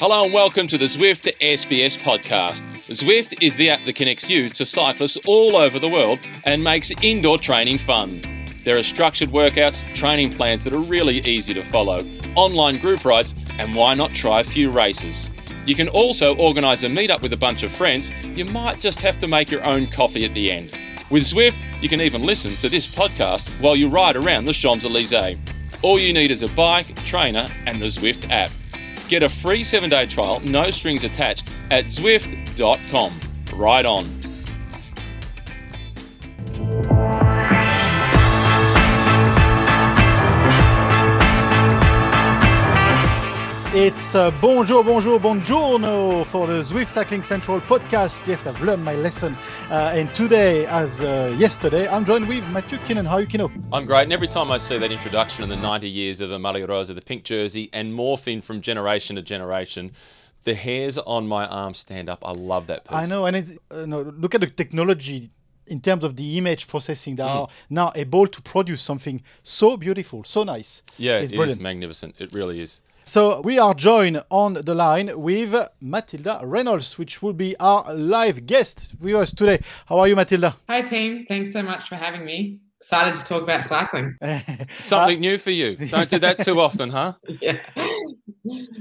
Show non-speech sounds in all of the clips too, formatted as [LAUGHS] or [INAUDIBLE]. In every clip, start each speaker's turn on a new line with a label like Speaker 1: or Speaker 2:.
Speaker 1: Hello and welcome to the Zwift SBS podcast. Zwift is the app that connects you to cyclists all over the world and makes indoor training fun. There are structured workouts, training plans that are really easy to follow, online group rides, and why not try a few races? You can also organise a meetup with a bunch of friends. You might just have to make your own coffee at the end. With Zwift, you can even listen to this podcast while you ride around the Champs Elysees. All you need is a bike, trainer, and the Zwift app. Get a free seven day trial, no strings attached, at Zwift.com. Ride on.
Speaker 2: It's uh, bonjour, bonjour, buongiorno for the Zwift Cycling Central podcast. Yes, I've learned my lesson. Uh, and today, as uh, yesterday, I'm joined with Matthew Keenan. How are you, Keeno?
Speaker 1: I'm great. And every time I see that introduction in the 90 years of the Maglia Rosa, the pink jersey, and morphing from generation to generation, the hairs on my arm stand up. I love that piece.
Speaker 2: I know. And it's, uh, no, look at the technology in terms of the image processing that mm. are now able to produce something so beautiful, so nice.
Speaker 1: Yeah, it's it brilliant. is magnificent. It really is.
Speaker 2: So we are joined on the line with Matilda Raynolds, which will be our live guest with us today. How are you, Matilda?
Speaker 3: Hi, team. Thanks so much for having me. Excited to talk about cycling. [LAUGHS]
Speaker 1: Something uh, new for you. Don't do that too often, huh? [LAUGHS]
Speaker 3: yeah.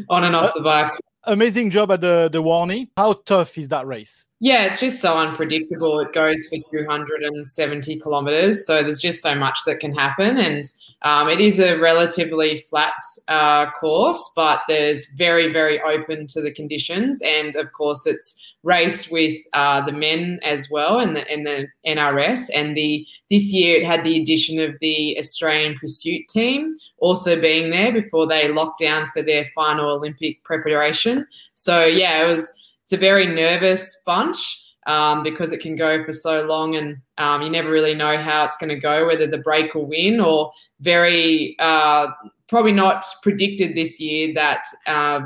Speaker 3: On and off uh, the bike.
Speaker 2: Amazing job at the, the Warney. How tough is that race?
Speaker 3: Yeah, it's just so unpredictable. It goes for 270 kilometers. So there's just so much that can happen. And um, it is a relatively flat uh, course, but there's very, very open to the conditions. And of course, it's raced with uh, the men as well and the, and the NRS. And the this year it had the addition of the Australian Pursuit team also being there before they locked down for their final Olympic preparation. So, yeah, it was it's a very nervous bunch um, because it can go for so long and um, you never really know how it's going to go, whether the break will win or very uh, probably not predicted this year that. Uh,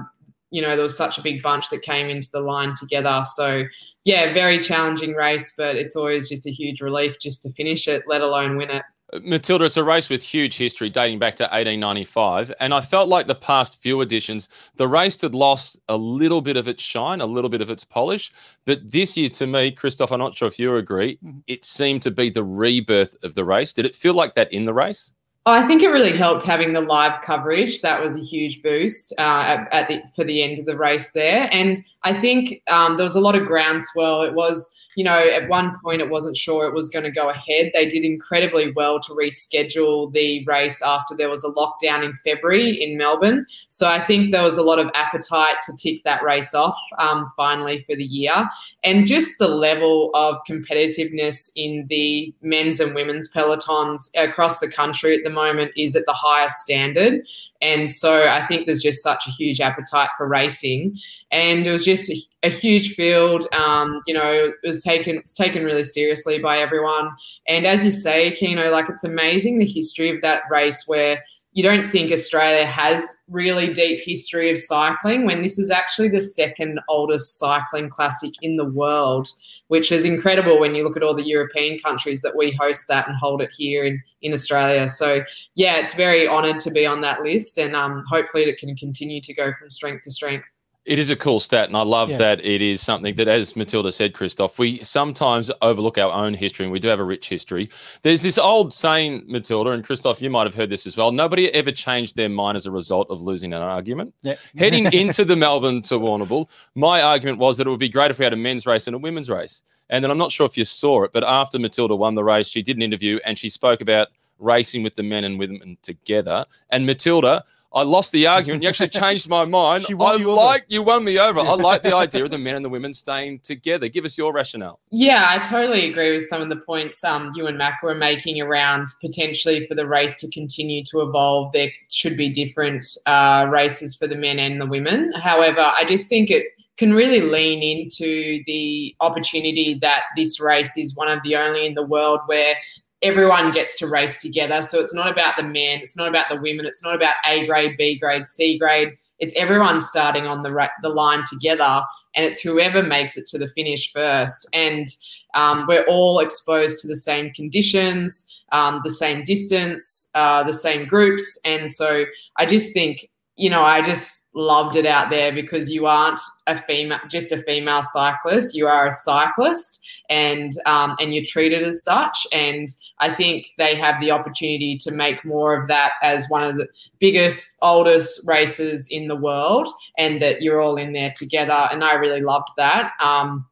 Speaker 3: you know, there was such a big bunch that came into the line together. So, yeah, very challenging race, but it's always just a huge relief just to finish it, let alone win it.
Speaker 1: Matilda, it's a race with huge history dating back to 1895. And I felt like the past few editions, the race had lost a little bit of its shine, a little bit of its polish. But this year, to me, Christophe, I'm not sure if you agree, mm-hmm. it seemed to be the rebirth of the race. Did it feel like that in the race?
Speaker 3: I think it really helped having the live coverage. That was a huge boost uh, at, at the, for the end of the race there. And I think um, there was a lot of groundswell. It was you know, at one point it wasn't sure it was going to go ahead. They did incredibly well to reschedule the race after there was a lockdown in February in Melbourne. So I think there was a lot of appetite to tick that race off um, finally for the year. And just the level of competitiveness in the men's and women's pelotons across the country at the moment is at the highest standard. And so I think there's just such a huge appetite for racing. And it was just a, a huge field. Um, you know, it was taken it's taken really seriously by everyone. And as you say, Keeno, like it's amazing the history of that race where you don't think Australia has really deep history of cycling when this is actually the second oldest cycling classic in the world, which is incredible when you look at all the European countries that we host that and hold it here in, in Australia. So yeah, it's very honoured to be on that list and um, hopefully it can continue to go from strength to strength.
Speaker 1: It is a cool stat, and I love yeah. that it is something that, as Matilda said, Christophe, we sometimes overlook our own history, and we do have a rich history. There's this old saying, Matilda, and Christophe, you might have heard this as well. Nobody ever changed their mind as a result of losing an argument. Yeah. [LAUGHS] Heading into the Melbourne to Warrnambool, my argument was that it would be great if we had a men's race and a women's race. And then I'm not sure if you saw it, but after Matilda won the race, she did an interview and she spoke about racing with the men and women together. And Matilda, I lost the argument. You actually changed my [LAUGHS] mind. I you like you won me over. I like the [LAUGHS] idea of the men and the women staying together. Give us your rationale.
Speaker 3: Yeah, I totally agree with some of the points um, you and Mac were making around potentially for the race to continue to evolve. There should be different uh, races for the men and the women. However, I just think it can really lean into the opportunity that this race is one of the only in the world where everyone gets to race together. So it's not about the men, it's not about the women, it's not about A grade, B grade, C grade. It's everyone starting on the the line together, and it's whoever makes it to the finish first. And um, we're all exposed to the same conditions, um, the same distance, uh, the same groups, and so I just think, you know, I just loved it out there because you aren't a female, just a female cyclist. You are a cyclist, and um, and you're treated as such. And I think they have the opportunity to make more of that as one of the biggest, oldest races in the world, and that you're all in there together. And I really loved that. Um,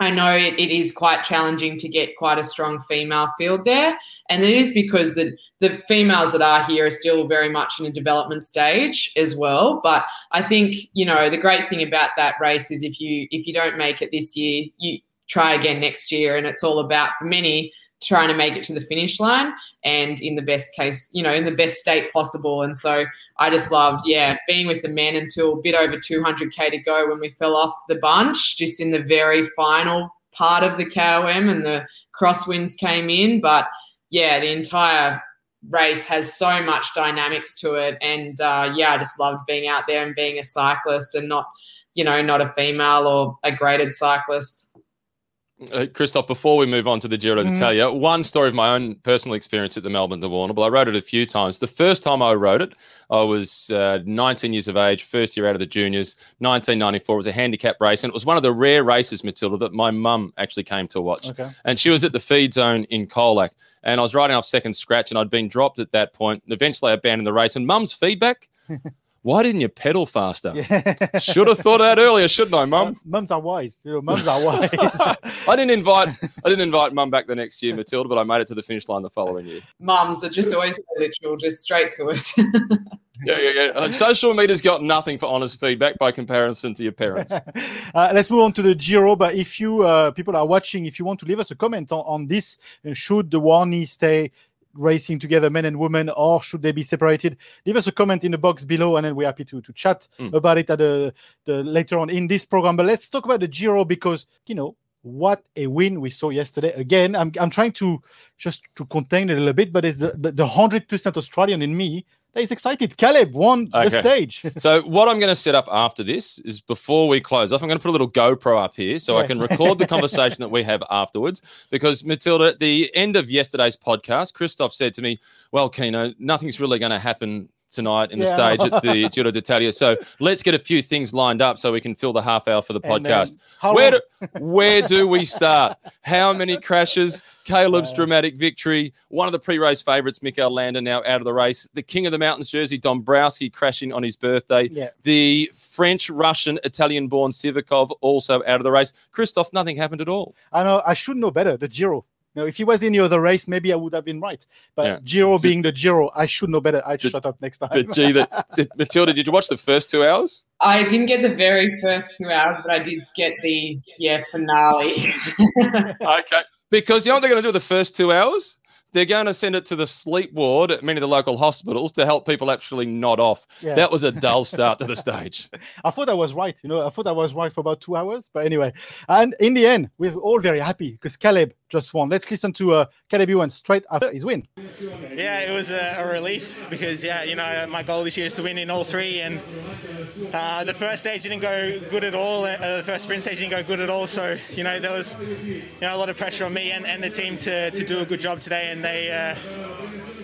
Speaker 3: I know it, it is quite challenging to get quite a strong female field there, and it is because the the females that are here are still very much in a development stage as well. But I think you know the great thing about that race is if you if you don't make it this year, you try again next year, and it's all about for many trying to make it to the finish line and in the best case, you know, in the best state possible. And so I just loved, yeah, being with the men until a bit over 200k to go when we fell off the bunch, just in the very final part of the KOM and the crosswinds came in. But yeah, the entire race has so much dynamics to it. And uh, yeah, I just loved being out there and being a cyclist and not, you know, not a female or a graded cyclist.
Speaker 1: Uh, Christophe, before we move on to the Giro mm. d'Italia, one story of my own personal experience at the Melbourne Warrnambool. I rode it a few times. The first time I rode it, I was uh, 19 years of age, first year out of the juniors, 1994. It was a handicap race, and it was one of the rare races, Matilda, that my mum actually came to watch. Okay. And she was at the feed zone in Colac, and I was riding off second scratch, and I'd been dropped at that point. And eventually, I abandoned the race, and mum's feedback. [LAUGHS] why didn't you pedal faster? Yeah. Should have thought that earlier, shouldn't I, Mum? [LAUGHS]
Speaker 2: Mums are wise. mums are wise. [LAUGHS]
Speaker 1: I didn't invite I didn't invite Mum back the next year, Matilda, but I made it to the finish line the following year.
Speaker 3: Mums are just always literal, just straight to it. [LAUGHS]
Speaker 1: yeah, yeah, yeah. Uh, social media's got nothing for honest feedback by comparison to your parents.
Speaker 2: Uh, let's move on to the Giro. But if you uh, people are watching, if you want to leave us a comment on, on this, should the Warney stay racing together, men and women, or should they be separated? Leave us a comment in the box below, and then we're happy to to chat mm. about it at the, the later on in this program. But let's talk about the Giro because you know what a win we saw yesterday. Again, I'm I'm trying to just to contain it a little bit, but it's the the hundred percent Australian in me He's excited. Caleb won okay. the stage. [LAUGHS]
Speaker 1: so what I'm going to set up after this is before we close off, I'm going to put a little GoPro up here so yeah. I can record the [LAUGHS] conversation that we have afterwards. Because Matilda, at the end of yesterday's podcast, Christophe said to me, "Well, Keeno, nothing's really going to happen tonight in the yeah. stage at the [LAUGHS] Giro d'Italia. So let's get a few things lined up so we can fill the half hour for the podcast. Where do, where do we [LAUGHS] start? How many crashes? Caleb's yeah. dramatic victory. One of the pre-race favourites, Mikel Landa, now out of the race. The King of the Mountains jersey, Dombrowski, crashing on his birthday. Yeah. The French, Russian, Italian-born Sivakov also out of the race. Christophe, nothing happened at all.
Speaker 2: I know. I should know better. The Giro know, if he was in any other race, maybe I would have been right. But yeah. Giro being the Giro, I should know better. I'd the, shut up next time.
Speaker 1: The G, the, did, Matilda, did you watch the first two hours?
Speaker 3: I didn't get the very first two hours, but I did get the yeah finale. [LAUGHS]
Speaker 1: okay, because you know what they're going to do the first two hours? they're going to send it to the sleep ward at many of the local hospitals to help people actually nod off. Yeah. That was a dull start to the [LAUGHS] stage.
Speaker 2: I thought I was right. You know, I thought I was right for about two hours. But anyway, and in the end, we're all very happy because Caleb just won. Let's listen to uh, Caleb straight after his win.
Speaker 4: Yeah, it was a, a, relief because, yeah, you know, my goal this year is to win in all three. And uh, the first stage didn't go good at all. Uh, the first sprint stage didn't go good at all. So, you know, there was, you know, a lot of pressure on me and, and the team to, to do a good job today. And they, uh,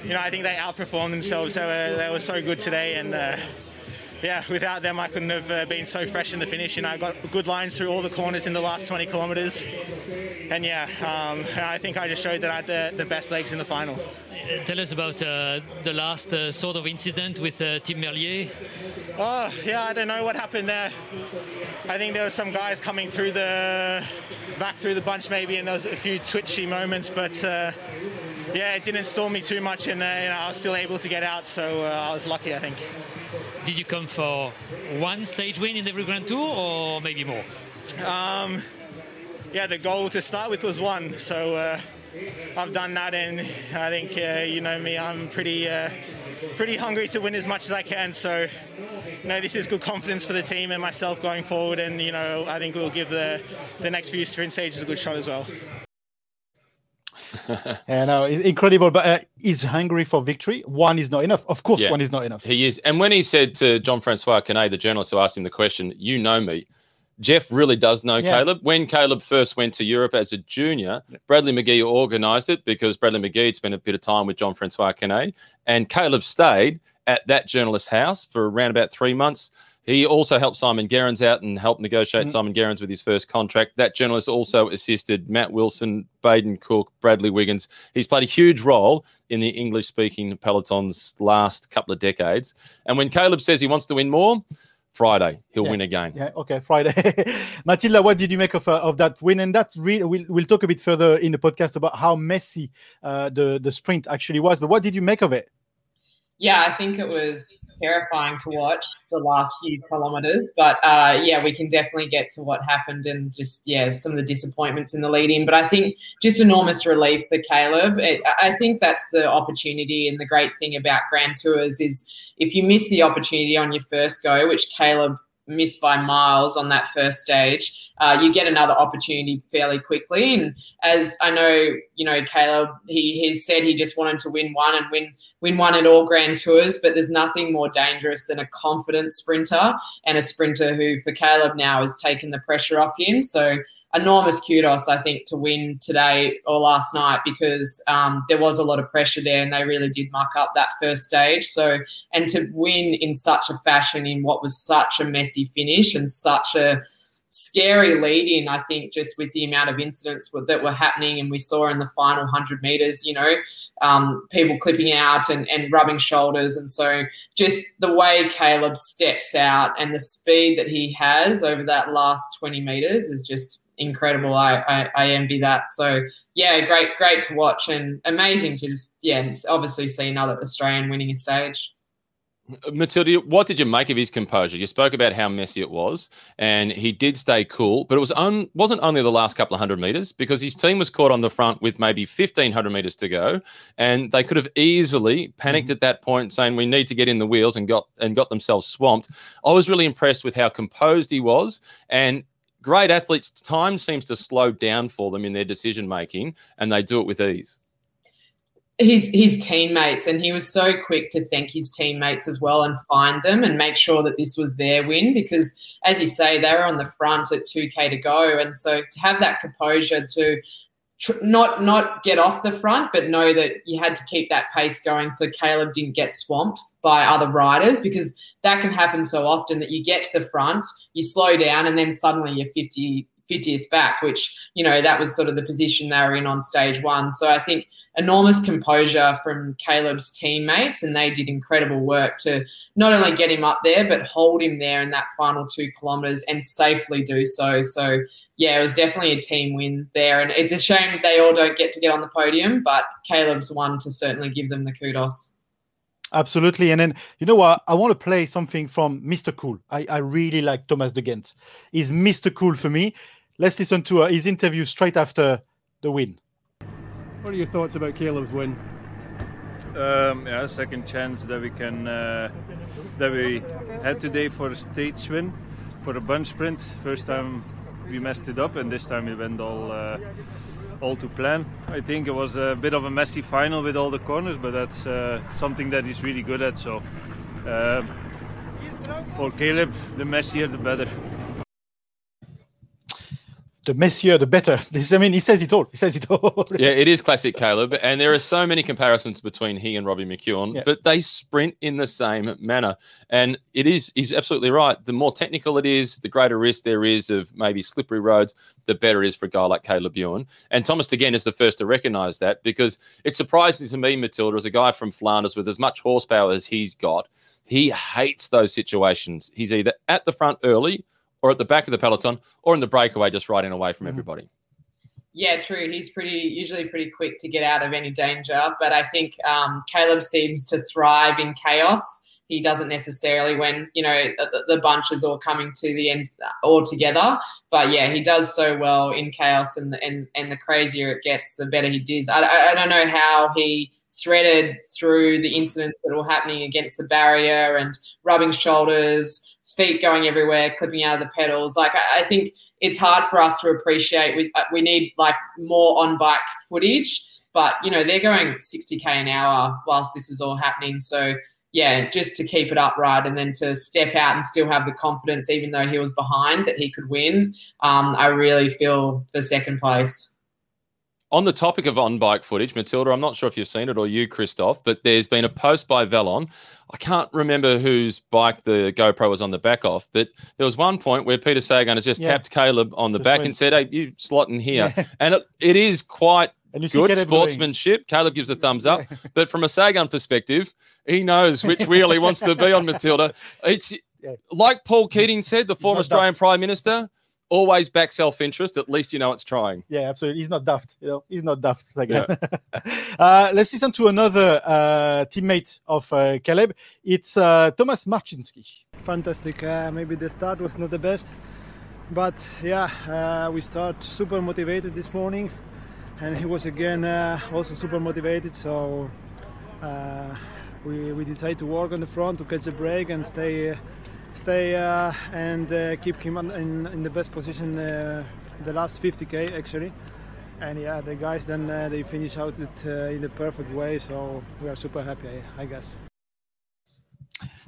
Speaker 4: you know, I think they outperformed themselves. They were, they were so good today. And, uh, yeah, without them, I couldn't have uh, been so fresh in the finish. And I got good lines through all the corners in the last 20 kilometres. And yeah, um, I think I just showed that I had the, the best legs in the final.
Speaker 5: Tell us about uh, the last uh, sort of incident with uh, Tim Merlier.
Speaker 4: Oh, yeah, I don't know what happened there. I think there were some guys coming through the back through the bunch maybe, and there was a few twitchy moments, but uh, yeah, it didn't stall me too much, and uh, you know, I was still able to get out, so uh, I was lucky, I think.
Speaker 5: Did you come for one stage win in every Grand Tour, or maybe more?
Speaker 4: Um, yeah, the goal to start with was one, so uh, I've done that, and I think uh, you know me, I'm pretty uh, pretty hungry to win as much as I can. So, you know, this is good confidence for the team and myself going forward, and you know, I think we'll give the the next few sprint stages a good shot as well. [LAUGHS]
Speaker 2: yeah, no, it's incredible. But uh, he's hungry for victory. One is not enough. Of course, yeah, one is not enough.
Speaker 1: He is. And when he said to Jean Francois Quénet, the journalist who asked him the question, "You know me," Jeff really does know yeah. Caleb. When Caleb first went to Europe as a junior, Bradley McGee organised it because Bradley McGee had spent a bit of time with Jean Francois Quénet, and Caleb stayed at that journalist's house for around about three months He also helped Simon Gerrans out and helped negotiate mm-hmm. Simon Gerrans with his first contract. That journalist also assisted Matt Wilson, Baden Cooke, Bradley Wiggins. He's played a huge role in the English speaking peloton's last couple of decades. And when Caleb says he wants to win more, Friday he'll
Speaker 2: yeah.
Speaker 1: win again.
Speaker 2: Yeah, okay, Friday. [LAUGHS] Matilda, what did you make of uh, of that win? And that re- we'll we'll talk a bit further in the podcast about how messy uh, the the sprint actually was. But what did you make of it?
Speaker 3: Yeah, I think it was terrifying to watch the last few kilometers. But uh, yeah, we can definitely get to what happened and just, yeah, some of the disappointments in the lead in. But I think just enormous relief for Caleb. It, I think that's the opportunity. And the great thing about Grand Tours is if you miss the opportunity on your first go, which Caleb missed by miles on that first stage, uh, you get another opportunity fairly quickly. And as I know, you know, Caleb, he he said he just wanted to win one and win win one at all Grand Tours. But there's nothing more dangerous than a confident sprinter and a sprinter who, for Caleb now, has taken the pressure off him. So enormous kudos, I think, to win today or last night because um, there was a lot of pressure there and they really did muck up that first stage. So, and to win in such a fashion in what was such a messy finish and such a scary lead in, I think, just with the amount of incidents that were happening. And we saw in the final 100 meters, you know, um, people clipping out and, and rubbing shoulders. And so just the way Caleb steps out and the speed that he has over that last 20 meters is just incredible. I, I, I envy that. So yeah, great, great to watch and amazing to just, yeah, obviously see another Australian winning a stage.
Speaker 1: Matilda, what did you make of his composure? You spoke about how messy it was, and he did stay cool, but it was un- wasn't only the last couple of hundred meters because his team was caught on the front with maybe fifteen hundred meters to go, and they could have easily panicked mm-hmm. at that point, saying we need to get in the wheels and got and got themselves swamped. I was really impressed with how composed he was, and great athletes, time seems to slow down for them in their decision making, and they do it with ease.
Speaker 3: His his teammates, and he was so quick to thank his teammates as well and find them and make sure that this was their win because, as you say, they were on the front at two k to go, and so to have that composure to tr- not not get off the front, but know that you had to keep that pace going so Caleb didn't get swamped by other riders because that can happen so often that you get to the front, you slow down, and then suddenly you're 50, 50th back, which, you know, that was sort of the position they were in on stage one. So I think enormous composure from Caleb's teammates, and they did incredible work to not only get him up there, but hold him there in that final two kilometres and safely do so. So, yeah, it was definitely a team win there. And it's a shame they all don't get to get on the podium, but Caleb's one to certainly give them the kudos.
Speaker 2: Absolutely. And then, you know what? I want to play something from Mr. Cool. I, I really like Thomas De Gendt. He's Mr. Cool for me. Let's listen to uh, his interview straight after the win.
Speaker 6: What are your thoughts about Caleb's win?
Speaker 7: Um, yeah, second chance that we can uh, that we had today for a stage win for a bunch sprint. First time we messed it up, and this time we went all uh, all to plan. I think it was a bit of a messy final with all the corners, but that's uh, something that he's really good at. So uh, for Caleb, the messier the better
Speaker 2: the messier, the better. This, [LAUGHS] I mean, he says it all. He says it all. [LAUGHS]
Speaker 1: yeah, it is classic Caleb, and there are so many comparisons between he and Robbie McEwen, yeah. but they sprint in the same manner. And it is, he's absolutely right. The more technical it is, the greater risk there is of maybe slippery roads, the better it is for a guy like Caleb Ewan. And Thomas again is the first to recognise that because it's surprising to me, Matilda, as a guy from Flanders with as much horsepower as he's got, he hates those situations. He's either at the front early or at the back of the peloton or in the breakaway just riding away from mm. everybody.
Speaker 3: Yeah, true. He's pretty usually pretty quick to get out of any danger, but I think um, Caleb seems to thrive in chaos. He doesn't necessarily when you know the, the bunches all coming to the end all together, but yeah, he does so well in chaos, and and and the crazier it gets, the better he does. I, I don't know how he threaded through the incidents that were happening against the barrier and rubbing shoulders feet going everywhere, clipping out of the pedals. Like I, think it's hard for us to appreciate. We uh, we need like more on bike footage, but you know they're going 60k an hour whilst this is all happening. So yeah, just to keep it upright and then to step out and still have the confidence, even though he was behind, that he could win. Um, I really feel for second place.
Speaker 1: On the topic of on bike footage, Matilda, I'm not sure if you've seen it or you, Christophe, but there's been a post by Velon. I can't remember whose bike the GoPro was on the back of, but there was one point where Peter Sagan has just
Speaker 2: Yeah.
Speaker 1: tapped Caleb on the
Speaker 2: Just
Speaker 1: back
Speaker 2: went-
Speaker 1: and said, Hey, you slot in here.
Speaker 2: Yeah.
Speaker 1: And it, it is quite [LAUGHS] good sportsmanship. Caleb gives a thumbs up. [LAUGHS] But from a Sagan perspective, he knows which wheel he wants to be on, Matilda. It's
Speaker 2: Yeah.
Speaker 1: like Paul Keating said, the former Australian. Prime Minister, always back self interest. At least you know it's trying.
Speaker 2: Yeah, absolutely. He's not daft. You know, he's not daft. Like, [LAUGHS] uh, let's listen to another uh, teammate of uh, Caleb. It's uh, Thomas Marczyński.
Speaker 8: fantastic. Uh, maybe the start was not the best, but yeah, uh, we start super motivated this morning, and he was again uh, also super motivated. So uh, we we decided to work on the front to catch the break and stay, uh, stay uh, and uh, keep him in in the best position uh, the last 50k actually. And yeah, the guys then uh, they finish out it uh, in the perfect way. So we are super happy, I guess.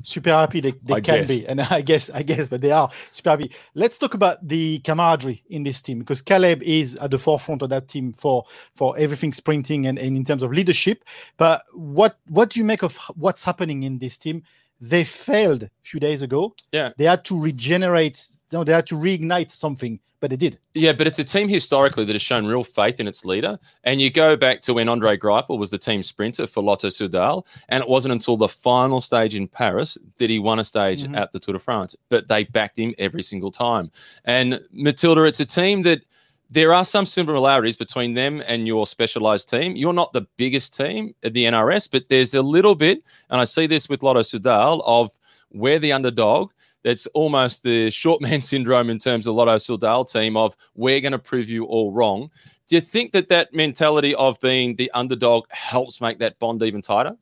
Speaker 2: super happy they, they
Speaker 1: I
Speaker 2: can
Speaker 1: guess.
Speaker 2: be and [LAUGHS] i guess i guess but they are super happy let's talk about the camaraderie in this team because caleb is at the forefront of that team for for everything sprinting and, and in terms of leadership but what what do you make of what's happening in this team they failed a few days ago
Speaker 1: Yeah.
Speaker 2: they had to regenerate you know, they had to reignite something but they did
Speaker 1: Yeah, but it's a team historically that has shown real faith in its leader. And you go back to when Andre Greipel was the team sprinter for Lotto Soudal, and it wasn't until the final stage in Paris that he won a stage
Speaker 2: Mhm.
Speaker 1: at the Tour de France. But they backed him every single time. And Matilda, it's a team that there are some similarities between them and your specialized team. You're not the biggest team at the NRS, but there's a little bit, and I see this with Lotto Soudal, of we're the underdog that's almost the short [LAUGHS] man syndrome in terms of Lotto Soudal team of we're going to prove you all wrong. Do you think that that mentality of being the underdog helps make that bond even tighter?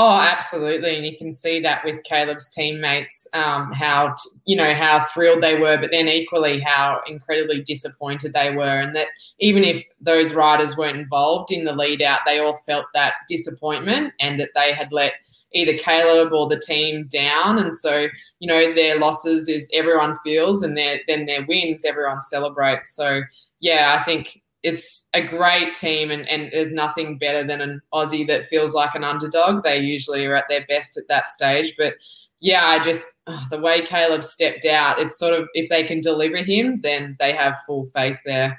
Speaker 3: Oh, absolutely, and you can see that with Caleb's teammates, um, how t- you know how thrilled they were, but then equally how incredibly disappointed they were, and that even if those riders weren't involved in the lead out, they all felt that disappointment and that they had let either Caleb or the team down, and so you know their losses is everyone feels, and their then their wins everyone celebrates. So yeah, I think it's a great team, and, and there's nothing better than an Aussie that feels like an underdog. They usually are at their best at that stage. But yeah, I just oh, the way Caleb stepped out, it's sort of if they can deliver him, then they have full faith there.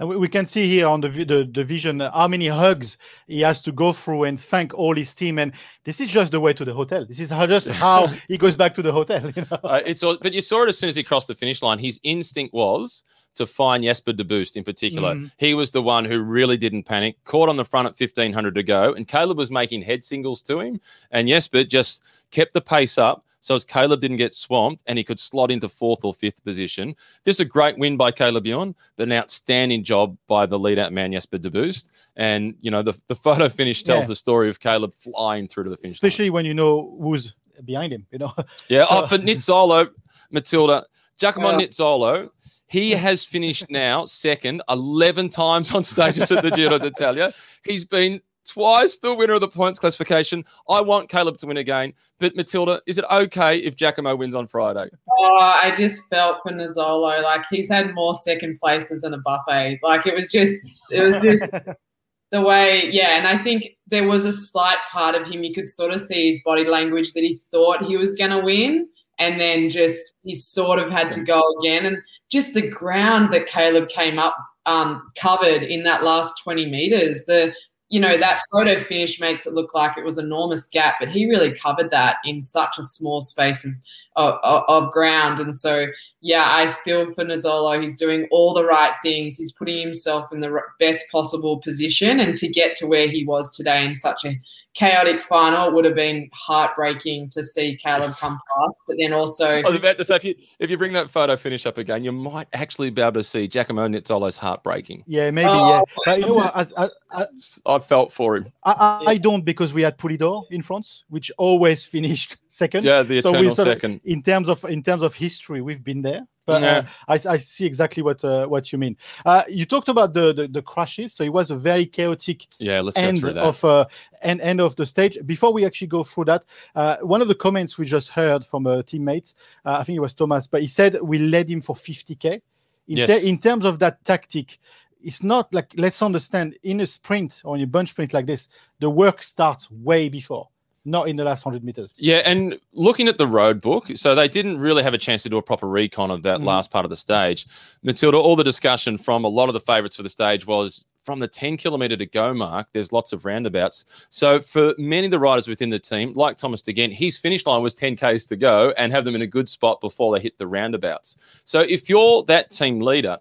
Speaker 2: And we, we can see here on the, the the vision uh, how many hugs he has to go through and thank all his team. And this is just the way to the hotel. This is how just [LAUGHS] how he goes back to the hotel. [LAUGHS] You know?
Speaker 1: Uh, it's all, but you saw it as soon as he crossed the finish line. His instinct was to find Jasper De Buyst in particular.
Speaker 2: Mhm.
Speaker 1: He was the one who really didn't panic, caught on the front at 1500 to go, and Caleb was making head singles to him, and Jasper just kept the pace up. So as Caleb didn't get swamped and he could slot into fourth or fifth position. This is a great win by Caleb Ewan, but an outstanding job by the lead out man Jasper De Buyst. And you know, the, the photo finish tells
Speaker 2: Yeah.
Speaker 1: the story of Caleb flying through to the finish. line.
Speaker 2: Especially when you know who's behind him. You know.
Speaker 1: Yeah, [LAUGHS]
Speaker 2: So-
Speaker 1: oh, for Nizzolo, Matilda, Giacomo
Speaker 3: Yeah.
Speaker 1: Nizzolo, he has finished now second 11 times on stages at the Giro [LAUGHS] d'Italia. He's been twice the winner of the points classification. I want Caleb to win again, but Matilda, is it okay if Giacomo wins on Friday?
Speaker 3: Oh, I just felt for Nizzolo like he's had more second places than a buffet. Like it was just, it was just [LAUGHS] the way, yeah. And I think there was a slight part of him you could sort of see his body language that he thought he was going to win, and then just he sort of had to go again, and just the ground that Caleb came up um, covered in that last twenty meters, the you know that photo finish makes it look like it was enormous gap, but he really covered that in such a small space of of, of ground, and so yeah, I feel for Nizzolo. He's doing all the right things. He's putting himself in the best possible position, and to get to where he was today in such a chaotic final, it would have been heartbreaking to see Caleb come past. But then also,
Speaker 1: I was about to say, if you, if you bring that photo finish up again, you might actually be able to see Giacomo Nizzolo's heartbreaking.
Speaker 2: Yeah, maybe.
Speaker 3: Oh.
Speaker 2: Yeah, but you know what? As, as, as,
Speaker 1: I felt for him.
Speaker 2: I, I, I don't because we had Poulidor in France, which always finished second.
Speaker 1: Yeah, the
Speaker 2: So we
Speaker 1: eternal second.
Speaker 2: in terms of in terms of history, we've been there. But
Speaker 1: Yeah.
Speaker 2: uh, I, I see exactly what uh, what you mean. Uh, you talked about the, the the crashes, so it was a very chaotic
Speaker 1: Yeah, let's
Speaker 2: end of uh, end, end of the stage. Before we actually go through that, uh, one of the comments we just heard from a teammate, uh, I think it was Thomas, but he said we led him for 50k. In,
Speaker 1: Yes.
Speaker 2: te- in terms of that tactic, it's not like let's understand in a sprint or in a bunch sprint like this, the work starts way before not in the last 100 meters.
Speaker 1: Yeah, and looking at the road book, so they didn't really have a chance to do a proper recon of that mm. last part of the stage. Matilda, all the discussion from a lot of the favourites for the stage was from the 10 kilometre to go mark, there's lots of roundabouts. So for many of the riders within the team, like Thomas De Gendt, his finish line was 10 Ks to go and have them in a good spot before they hit the roundabouts. So if you're that team leader,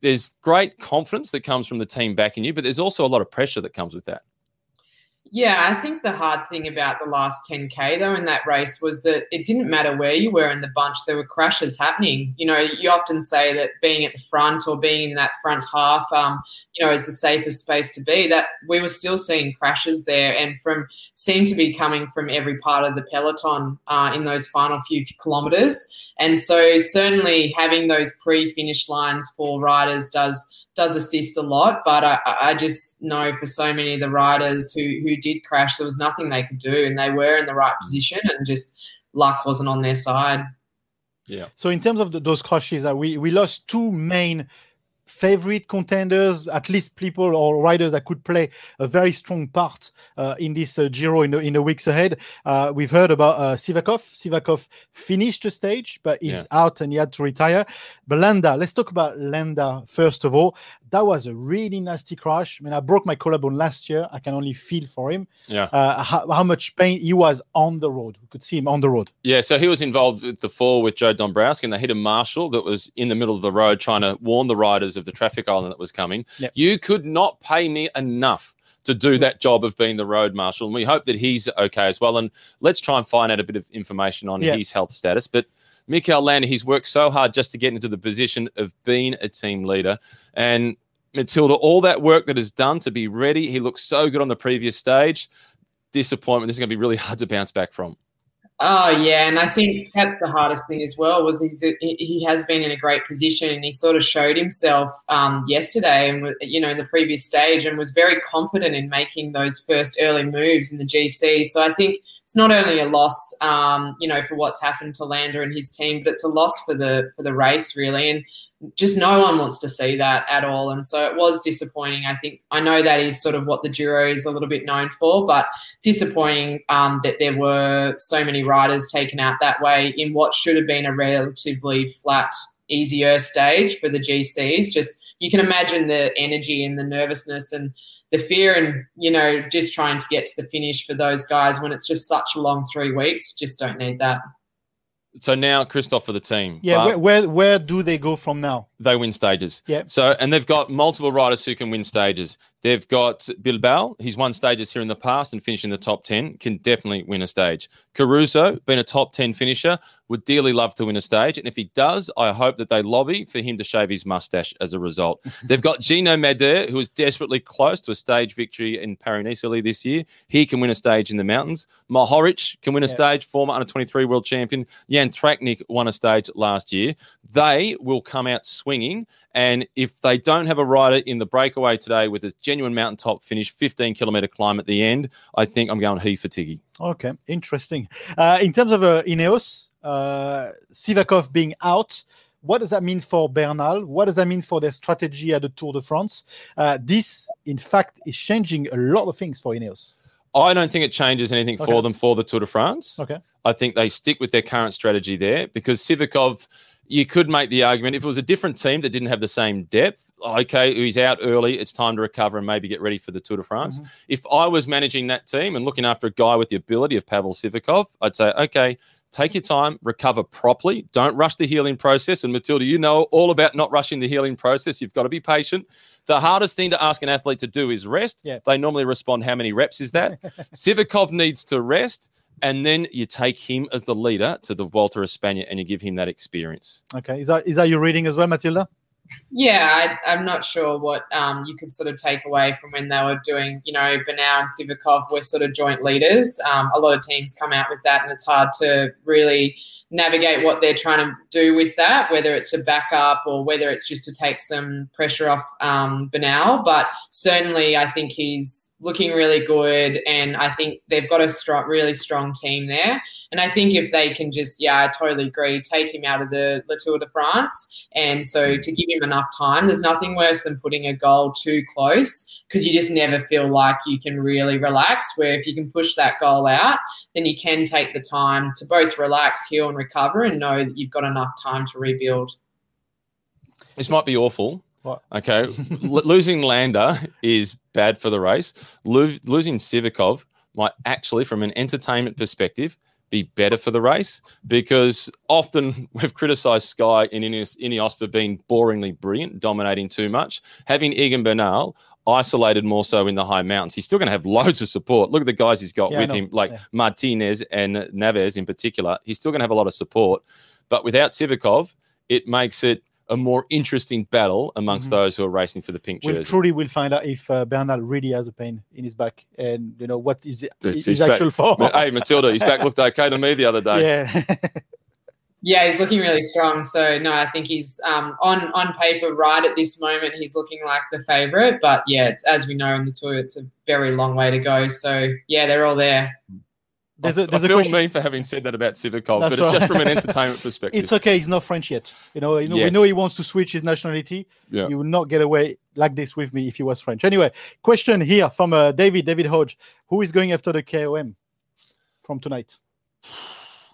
Speaker 1: there's great confidence that comes from the team backing you, but there's also a lot of pressure that comes with that.
Speaker 3: Yeah, I think the hard thing about the last 10K, though, in that race was that it didn't matter where you were in the bunch, there were crashes happening. You know, you often say that being at the front or being in that front half, um, you know, is the safest space to be. That we were still seeing crashes there and from seemed to be coming from every part of the peloton uh, in those final few kilometres. And so, certainly, having those pre finish lines for riders does does assist a lot. But I, I just know for so many of the riders who who did crash, there was nothing they could do, and they were in the right position, and just luck wasn't on their side.
Speaker 1: Yeah.
Speaker 2: So in terms of the, those crashes, uh, we we lost two main favorite contenders, at least people or riders that could play a very strong part uh, in this uh, Giro in the, in the weeks ahead. Uh, we've heard about uh, Sivakov. Sivakov finished the stage, but he's yeah. out and he had to retire. But Landa, let's talk about Landa first of all that was a really nasty crash. I mean, I broke my collarbone last year. I can only feel for him.
Speaker 1: Yeah.
Speaker 2: Uh, how, how, much pain he was on the road. We could see him on the road.
Speaker 1: Yeah. So he was involved with the fall with Joe Dombrowski, and they hit a marshal that was in the middle of the road trying to warn the riders of the traffic island that was coming.
Speaker 2: Yep.
Speaker 1: You could not pay me enough to do that job of being the road marshal. And we hope that he's okay as well. And let's try and find out a bit of information on his health status. But Mikel Landa, he's worked so hard just to get into the position of being a team leader. And Matilda, all that work that is done to be ready, he looks so good on the previous stage. Disappointment. This is going to be really [LAUGHS] hard to bounce back from.
Speaker 3: Oh yeah, and I think that's the hardest thing as well. Was he's, he has been in a great position, and he sort of showed himself um, yesterday, and you know in the previous stage, and was very confident in making those first early moves in the GC. So I think it's not only a loss, um, you know, for what's happened to Landa and his team, but it's a loss for the for the race really. And just no one wants to see that at all. And so it was disappointing. I think I know that is sort of what the Giro is a little bit known for, but disappointing um, that there were so many riders taken out that way in what should have been a relatively flat, easier stage for the GCs. Just you can imagine the energy and the nervousness and the fear and you know just trying to get to the finish for those guys when it's just such a long three weeks. Just don't need that.
Speaker 1: So now Christophe for the team.
Speaker 2: Yeah, where, where, where do they go from now?
Speaker 1: They win stages.
Speaker 2: Yeah.
Speaker 1: So and they've got multiple riders who can win stages. They've got Bilbao. He's won stages here in the past and finished in the top ten. Can definitely win a stage. Caruso, been a top ten finisher, would dearly love to win a stage. And if he does, I hope that they lobby for him to shave his mustache as a result. [LAUGHS] They've got Gino Mäder, who is desperately close to a stage victory in Paris early this year. He can win a stage in the mountains. Mohoric can win a yeah. stage, former under 23 world champion. Jan Tratnik won a stage last year. They will come out swinging. And if they don't have a rider in the breakaway today with a genuine mountaintop finish, 15 kilometer climb at the end, I think I'm going he for Tiggy.
Speaker 2: Okay, interesting. Uh, in terms of uh, Ineos, uh, Sivakov being out, what does that mean for Bernal? What does that mean for their strategy at the Tour de France? Uh, this, in fact, is changing a lot of things for Ineos.
Speaker 1: I don't think it changes anything okay. for them for the Tour de France.
Speaker 2: Okay.
Speaker 1: I think they stick with their current strategy there because Sivakov – you could make the argument if it was a different team that didn't have the same depth. Okay, he's out early. It's time to recover and maybe get ready for the Tour de France. Mm-hmm. If I was managing that team and looking after a guy with the ability of Pavel Sivakov, I'd say, okay, take your time, recover properly. Don't rush the healing process. And Matilda, you know all about not rushing the healing process. You've got to be patient. The hardest thing to ask an athlete to do is rest.
Speaker 2: Yeah.
Speaker 1: They normally respond, How many reps is that? [LAUGHS] Sivakov needs to rest and then you take him as the leader to the Vuelta a España and you give him that experience.
Speaker 2: Okay, is that is that your reading as well, Matilda?
Speaker 3: Yeah, I, am not sure what um, you could sort of take away from when they were doing, you know, Bernal and Sivakov were sort of joint leaders. Um, a lot of teams come out with that, and it's hard to really navigate what they're trying to do with that, whether it's to back up or whether it's just to take some pressure off um, Bernal. But certainly, I think he's looking really good, and I think they've got a strong, really strong team there. And I think if they can just, yeah, I totally agree, take him out of the, the Tour de France, and so to give him enough time, there's nothing worse than putting a goal too close because you just never feel like you can really relax. Where if you can push that goal out, then you can take the time to both relax, heal, and recover, and know that you've got enough time to rebuild.
Speaker 1: This might be awful.
Speaker 2: What?
Speaker 1: Okay, L- losing Landa is bad for the race. Lo- losing Sivakov might actually, from an entertainment perspective, be better for the race because often [LAUGHS] we've criticised Sky and Ineos, Ineos for being boringly brilliant, dominating too much. Having Egan Bernal isolated more so in the high mountains, he's still going to have [LAUGHS] loads of support. Look at the guys he's got
Speaker 2: Yeah,
Speaker 1: with him, like
Speaker 2: Yeah.
Speaker 1: Martinez and Narváez in particular. He's still going to have a lot of support. But without Sivakov, it makes it a more interesting battle amongst
Speaker 2: Mhm.
Speaker 1: those who are racing for the pink
Speaker 2: We'll
Speaker 1: jersey.
Speaker 2: truly will find out if uh, Bernal really has a pain in his back, and you know what is it,
Speaker 1: It's-
Speaker 2: his
Speaker 1: he's back.
Speaker 2: actual form.
Speaker 1: hey, Matilda, his back looked okay to me the other day.
Speaker 2: yeah. [LAUGHS]
Speaker 3: Yeah, he's looking really strong. So no, I think he's um, on on paper right at this moment. He's looking like the favourite, but yeah, it's as we know in the tour, it's a very long way to go. So yeah, they're all there.
Speaker 2: There's a there's
Speaker 1: I
Speaker 2: a
Speaker 1: feel
Speaker 2: question.
Speaker 1: mean for having said that about Sivakov, but it's just from an [LAUGHS] entertainment perspective.
Speaker 2: It's okay. He's not French yet. You know. You know.
Speaker 1: Yeah.
Speaker 2: We know he wants to switch his nationality.
Speaker 1: Yeah.
Speaker 2: You would not get away like this with me if he was French. Anyway, question here from uh, David David Hodge. Who is going after the KOM from tonight?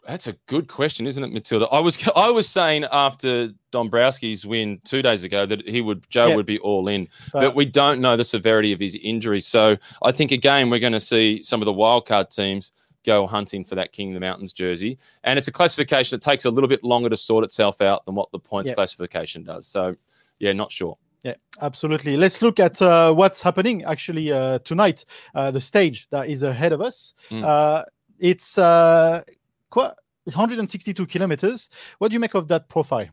Speaker 1: That's a good question, isn't it, Matilda? I was [LAUGHS] I was saying after Dombrowski's win two days ago that he would Joe
Speaker 2: Yeah.
Speaker 1: would be all in,
Speaker 2: But-
Speaker 1: but we don't know the severity of his injury. So I think again we're going to see some of the wildcard teams go hunting for that King of the Mountains jersey, and it's a classification that takes a little bit longer to sort itself out than what the points
Speaker 2: Yeah.
Speaker 1: classification does. So yeah, not sure.
Speaker 2: Yeah, absolutely. Let's look at uh, what's happening actually uh, tonight. Uh, the stage that is ahead of us.
Speaker 1: Mm.
Speaker 2: Uh, it's uh, quite 162 kilometers. What do you make of that profile?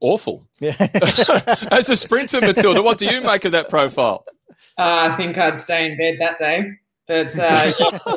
Speaker 1: Awful.
Speaker 2: Yeah. [LAUGHS]
Speaker 1: As a sprinter, Matilda, what do you make of that profile?
Speaker 3: Uh, I think I'd stay in bed that day, but uh, yeah, [LAUGHS]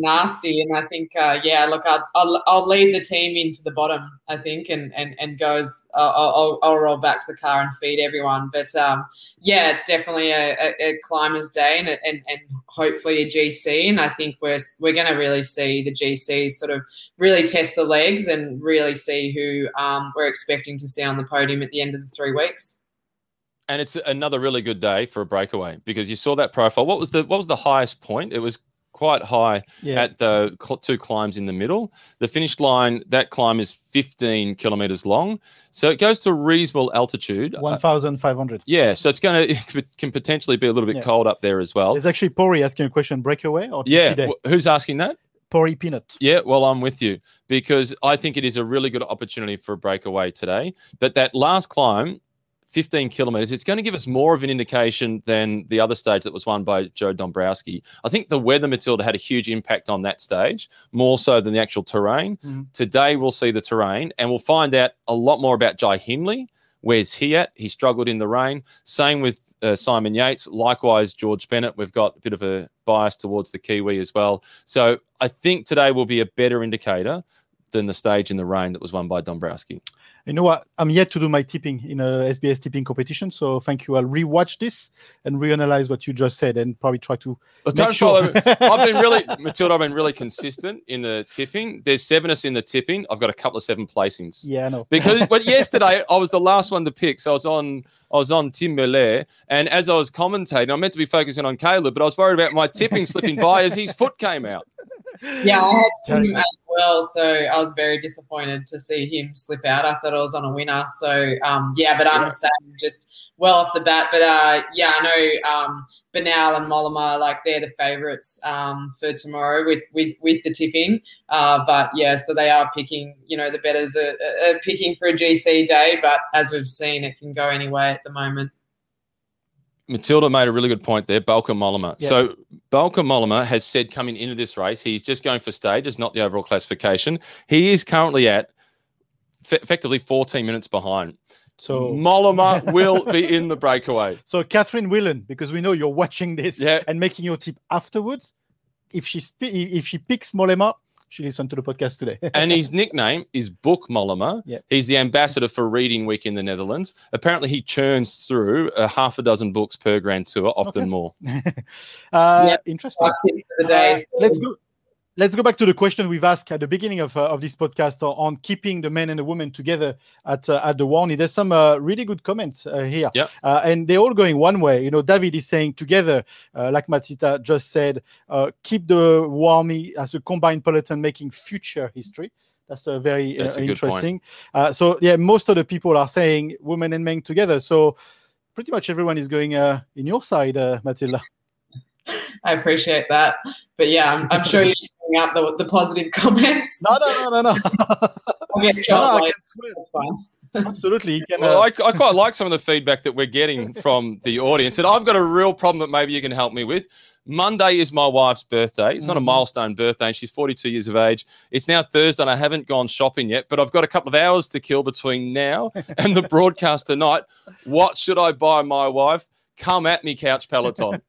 Speaker 3: nasty. And I think, uh, yeah, look, I'll, I'll I'll lead the team into the bottom. I think, and and and goes. I'll I'll, I'll roll back to the car and feed everyone. But um, yeah, it's definitely a, a, a climbers' day, and, and and hopefully a GC. And I think we're we're going to really see the GCs sort of really test the legs and really see who um, we're expecting to see on the podium at the end of the three weeks.
Speaker 1: and it's another really good day for a breakaway because you saw that profile. What was the what was the highest point? It was quite high
Speaker 2: yeah.
Speaker 1: at the two climbs in the middle. The finish line that climb is 15 kilometers long, so it goes to a reasonable altitude. Uh,
Speaker 2: 1,500.
Speaker 1: yeah, so it's going [LAUGHS] to it can potentially be a little bit
Speaker 2: Yeah.
Speaker 1: cold up there as well.
Speaker 2: There's actually Pori asking a question: breakaway or GC
Speaker 1: Yeah,
Speaker 2: day?
Speaker 1: who's asking that?
Speaker 2: Pori Peanut.
Speaker 1: Yeah, well, I'm with you because I think it is a really good opportunity for a breakaway today. But that last climb, 15 kilometers, it's going to give us more of an indication than the other stage that was won by Joe Dombrowski. I think the weather, Matilda, had a huge impact on that stage, more so than the actual terrain.
Speaker 2: Mhm.
Speaker 1: Today, we'll see the terrain and we'll find out a lot more about Jai Hindley. Where's he at? He struggled in the rain. Same with uh, Simon Yates. Likewise, George Bennett. We've got a bit of a bias towards the Kiwi as well. So I think today will be a better indicator than the stage in the rain that was won by Dombrowski.
Speaker 2: You know what? I'm yet to do my tipping in a SBS tipping competition, so thank you. I'll rewatch this and reanalyze what you just said, and probably try to.
Speaker 1: But
Speaker 2: Make sure.
Speaker 1: I've been really, [LAUGHS] Matilda. I've been really consistent in the tipping. There's seven us in the tipping. I've got a couple of seven placings.
Speaker 2: Yeah, I know.
Speaker 1: because but [LAUGHS] yesterday I was the last one to pick, so I was on I was on Tim Merlier, and as I was commentating, I meant to be focusing on Caleb, but I was worried about my tipping slipping [LAUGHS] by as his foot came out.
Speaker 3: Yeah, I had [LAUGHS] him as well, so I was very disappointed to see him slip out. I thought I was on a winner, so um, yeah, but I'm the same, just well off the bat. But uh, yeah, I know um, Bernal and Mollema, like they're the favourites um, for tomorrow with with with the tipping. Uh, but yeah, so they are picking. You know, the betters are, are picking for a GC day, but as we've seen, it can go any way at the moment.
Speaker 1: Matilda made a really good point there, Bauke Mollema.
Speaker 2: Yeah.
Speaker 1: So Bauke Mollema has said coming into this race, he's just going for stages, not the overall classification. He is currently at fe- effectively 14 minutes behind.
Speaker 2: So,
Speaker 1: Mollema will be in the breakaway. [LAUGHS]
Speaker 2: so Catherine Whelan, because we know you're watching this
Speaker 1: Yeah.
Speaker 2: and making your tip afterwards. If she if she picks Mollema, she listened to the podcast today. [LAUGHS]
Speaker 1: and his nickname is Book Mollema.
Speaker 2: Yeah.
Speaker 1: He's the ambassador for Reading Week in the Netherlands. Apparently, he churns through a half a dozen books per Grand Tour, often
Speaker 2: Okay.
Speaker 1: more. [LAUGHS]
Speaker 2: uh,
Speaker 3: Yeah.
Speaker 2: Interesting.
Speaker 3: Our tip for the day.
Speaker 2: Uh, let's go. Let's go back to the question we've asked at the beginning of, uh, of this podcast on, on keeping the men and the women together at uh, at the Warney. There's some uh, really good comments uh, here,
Speaker 1: Yeah.
Speaker 2: uh, and they're all going one way. You know, David is saying together, uh, like Matilda just said, uh, keep the Warney as a combined peloton, making future history. That's a very uh,
Speaker 1: That's a good point.
Speaker 2: interesting. Uh, so yeah, most of the people are saying women and men together. So pretty much everyone is going uh, in your side, uh, Matilda. [LAUGHS]
Speaker 3: I appreciate that. But yeah, I'm, I'm sure you're [LAUGHS] just bringing up the, the positive [LAUGHS] comments.
Speaker 2: No, no, no, no, no. [LAUGHS]
Speaker 3: I'll get
Speaker 2: No, no, I can swear.
Speaker 3: That's fine.
Speaker 2: Absolutely. You can,
Speaker 1: Well,
Speaker 2: uh,
Speaker 1: I, I quite like some of the feedback that we're getting [LAUGHS] from the audience, and I've got a real problem that maybe you can help me with. Monday is my wife's birthday. It's not a
Speaker 2: Mhm.
Speaker 1: milestone birthday, and she's 42 years of age. It's now Thursday, and I haven't gone shopping yet, but I've got a couple of hours to kill between now and the broadcast tonight. What should I buy my wife? Come at me, Couch Peloton.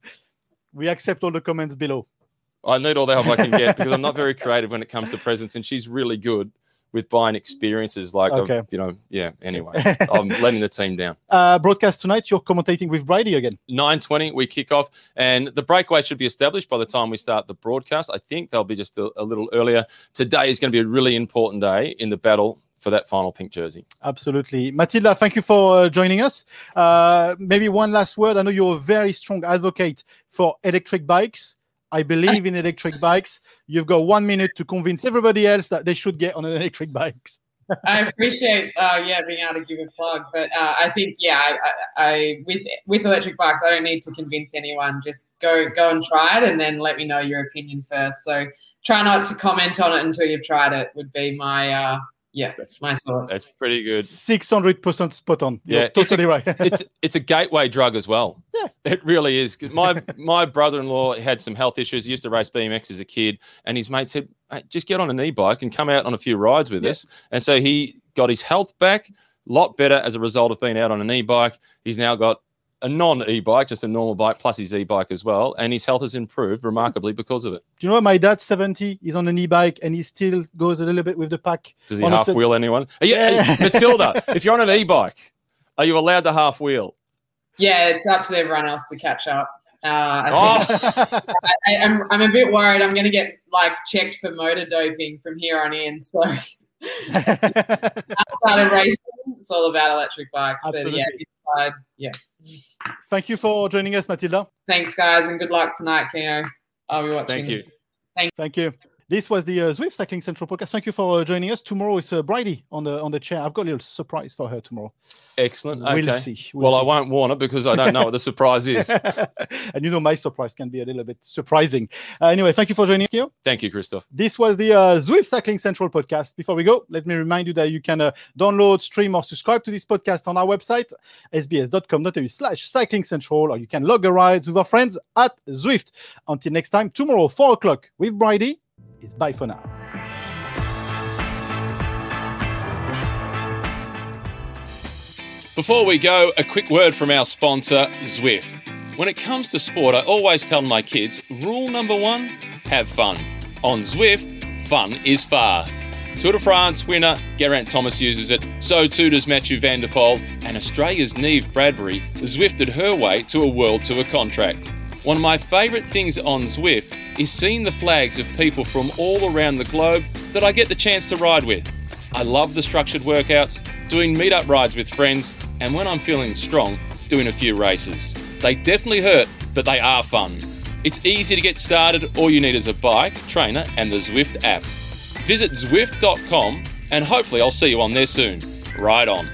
Speaker 2: we accept all the comments below.
Speaker 1: I need all the help I can get [LAUGHS] because I'm not very creative when it comes to presents, and she's really good with buying experiences. Like,
Speaker 2: Okay.
Speaker 1: you know, yeah. Anyway, [LAUGHS] I'm letting the team down.
Speaker 2: uh, broadcast tonight, you're commentating with Brady again.
Speaker 1: 9.20 we kick off and the breakaway should be established by the time we start the broadcast i think they'll be just a, a little earlier today is going to be a really important day in the battle for that final pink jersey
Speaker 2: Absolutely. Matilda, thank you for uh, joining us. Uh, maybe one last word. I know you're a very strong advocate for electric bikes. I believe in electric bikes. You've got one minute to convince everybody else that they should get on an electric bike.
Speaker 3: I appreciate, uh, yeah, being able to give a plug, but uh, I think, yeah, I, I, I with with electric bikes, I don't need to convince anyone. Just go go and try it, and then let me know your opinion first. So try not to comment on it until you've tried it. Would be my, uh, yeah, that's my thoughts.
Speaker 1: that's pretty good
Speaker 2: 600% spot on. You're
Speaker 1: Yeah, it's a-
Speaker 2: totally right. [LAUGHS]
Speaker 1: it's it's a gateway drug as well
Speaker 2: Yeah.
Speaker 1: it really is. my [LAUGHS] my brother-in-law had some health issues he used to race bmx as a kid and his mate said hey, just get on an e-bike and come out on a few rides with
Speaker 2: Yeah.
Speaker 1: us and so he got his health back a lot better as a result of being out on an e-bike he's now got a non-e-bike just a normal bike plus his e-bike as well and his health has improved remarkably because of it
Speaker 2: Do you know what? My dad's 70. He's on an e-bike and he still goes a little bit with the pack.
Speaker 1: does he half wheel anyone Are you-
Speaker 2: Yeah.
Speaker 1: hey, matilda [LAUGHS] if you're on an e-bike are you allowed to half wheel
Speaker 3: yeah, it's up to everyone else to catch up. Uh, I think
Speaker 1: oh [LAUGHS]
Speaker 3: I, I'm, I'm a bit worried. I'm going to get like checked for motor doping from here on in. So outside of racing, it's all about electric bikes. But yeah,
Speaker 2: Absolutely.
Speaker 3: yeah.
Speaker 2: Thank you for joining us, Matilda.
Speaker 3: Thanks, guys, and good luck tonight, Keeno. I'll be watching.
Speaker 1: thank you
Speaker 2: Thank you. This was the uh, Zwift Cycling Central podcast. Thank you for uh, joining us. Tomorrow is uh, Bridie on the on the chair. I've got a little surprise for her tomorrow.
Speaker 1: excellent
Speaker 2: We'll
Speaker 1: okay
Speaker 2: see. We'll
Speaker 1: well, I won't warn her because I don't know what the surprise is. [LAUGHS]
Speaker 2: and you know, my surprise can be a little bit surprising. Uh, anyway, thank you for joining us. Keeno.
Speaker 1: Thank you, Christophe.
Speaker 2: This was the uh, Zwift Cycling Central podcast. Before we go, let me remind you that you can uh, download, stream, or subscribe to this podcast on our website, sbs.com.au slash cycling central, or you can log a ride with our friends at Zwift. Until next time, tomorrow, 4 o'clock with Bridie. It's bye for now.
Speaker 1: Before we go, a quick word from our sponsor, Zwift. When it comes to sport, I always tell my kids rule number one have fun. On Zwift, fun is fast. Tour de France winner Geraint Thomas uses it, so too does Mathieu van der Poel, and Australia's Neve Bradbury Zwifted her way to a World Tour contract. One of my favourite things on Zwift is seeing the flags of people from all around the globe that I get the chance to ride with. I love the structured workouts, doing meetup rides with friends, and when I'm feeling strong, doing a few races. They definitely hurt, but they are fun. It's easy to get started, all you need is a bike, trainer, and the Zwift app. Visit Zwift.com and hopefully I'll see you on there soon. Ride on.